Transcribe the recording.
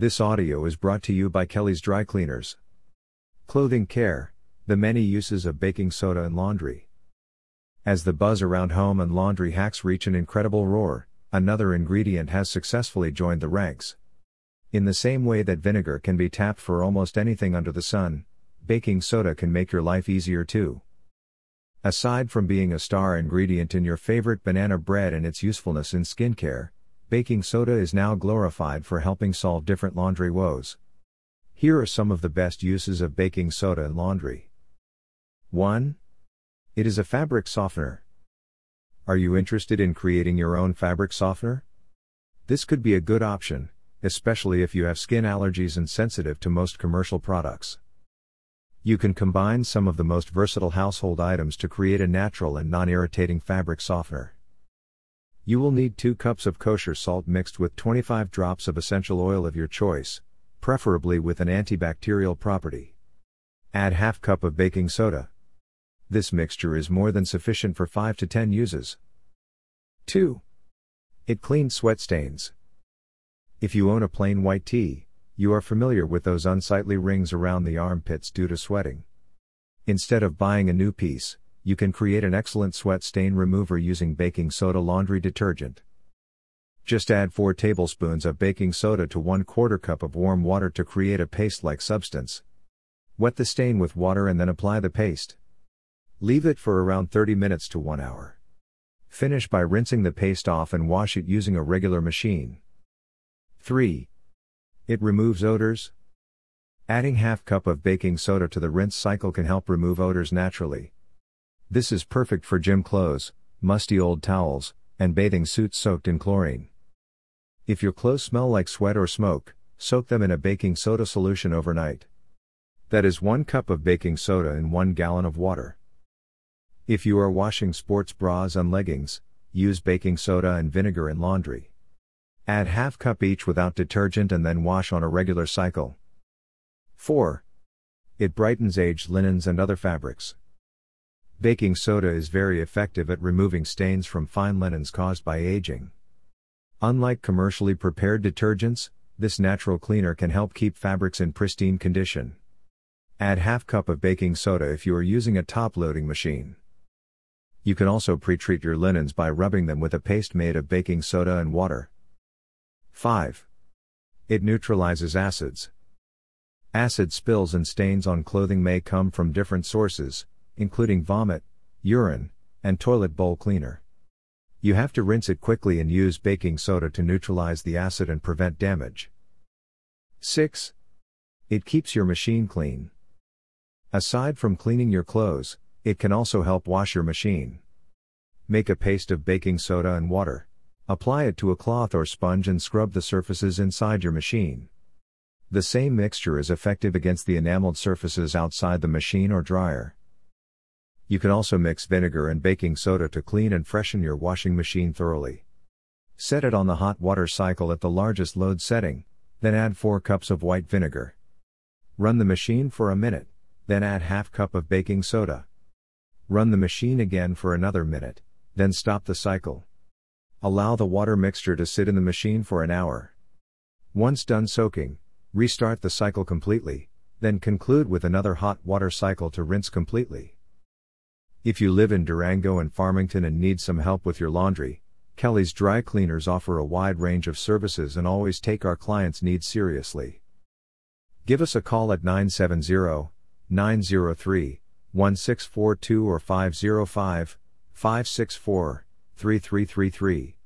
This audio is brought to you by Kelly's Dry Cleaners. Clothing care, the many uses of baking soda in laundry. As the buzz around home and laundry hacks reach an incredible roar, another ingredient has successfully joined the ranks. In the same way that vinegar can be tapped for almost anything under the sun, baking soda can make your life easier too. Aside from being a star ingredient in your favorite banana bread and its usefulness in skincare, baking soda is now glorified for helping solve different laundry woes. Here are some of the best uses of baking soda in laundry. 1. It is a fabric softener. Are you interested in creating your own fabric softener? This could be a good option, especially if you have skin allergies and sensitive to most commercial products. You can combine some of the most versatile household items to create a natural and non irritating fabric softener. You will need 2 cups of kosher salt mixed with 25 drops of essential oil of your choice, preferably with an antibacterial property. Add half cup of baking soda. This mixture is more than sufficient for 5 to 10 uses. 2. It cleans sweat stains. If you own a plain white tee, you are familiar with those unsightly rings around the armpits due to sweating. Instead of buying a new piece, you can create an excellent sweat stain remover using baking soda laundry detergent. Just add 4 tablespoons of baking soda to 1 quarter cup of warm water to create a paste like substance. Wet the stain with water and then apply the paste. Leave it for around 30 minutes to 1 hour. Finish by rinsing the paste off and wash it using a regular machine. 3. It removes odors. Adding half cup of baking soda to the rinse cycle can help remove odors naturally. This is perfect for gym clothes, musty old towels, and bathing suits soaked in chlorine. If your clothes smell like sweat or smoke, soak them in a baking soda solution overnight. That is 1 cup of baking soda in 1 gallon of water. If you are washing sports bras and leggings, use baking soda and vinegar in laundry. Add half cup each without detergent and then wash on a regular cycle. 4. It brightens aged linens and other fabrics. Baking soda is very effective at removing stains from fine linens caused by aging. Unlike commercially prepared detergents, this natural cleaner can help keep fabrics in pristine condition. Add half cup of baking soda if you are using a top loading machine. You can also pre-treat your linens by rubbing them with a paste made of baking soda and water. 5. It neutralizes acids. Acid spills and stains on clothing may come from different sources, including vomit, urine, and toilet bowl cleaner. You have to rinse it quickly and use baking soda to neutralize the acid and prevent damage. 6. It keeps your machine clean. Aside from cleaning your clothes, it can also help wash your machine. Make a paste of baking soda and water. Apply it to a cloth or sponge and scrub the surfaces inside your machine. The same mixture is effective against the enameled surfaces outside the machine or dryer. You can also mix vinegar and baking soda to clean and freshen your washing machine thoroughly. Set it on the hot water cycle at the largest load setting, then add 4 cups of white vinegar. Run the machine for a minute, then add half cup of baking soda. Run the machine again for another minute, then stop the cycle. Allow the water mixture to sit in the machine for an hour. Once done soaking, restart the cycle completely, then conclude with another hot water cycle to rinse completely. If you live in Durango and Farmington and need some help with your laundry, Kelly's Dry Cleaners offer a wide range of services and always take our clients' needs seriously. Give us a call at 970 903 1642 or 505 564 3333.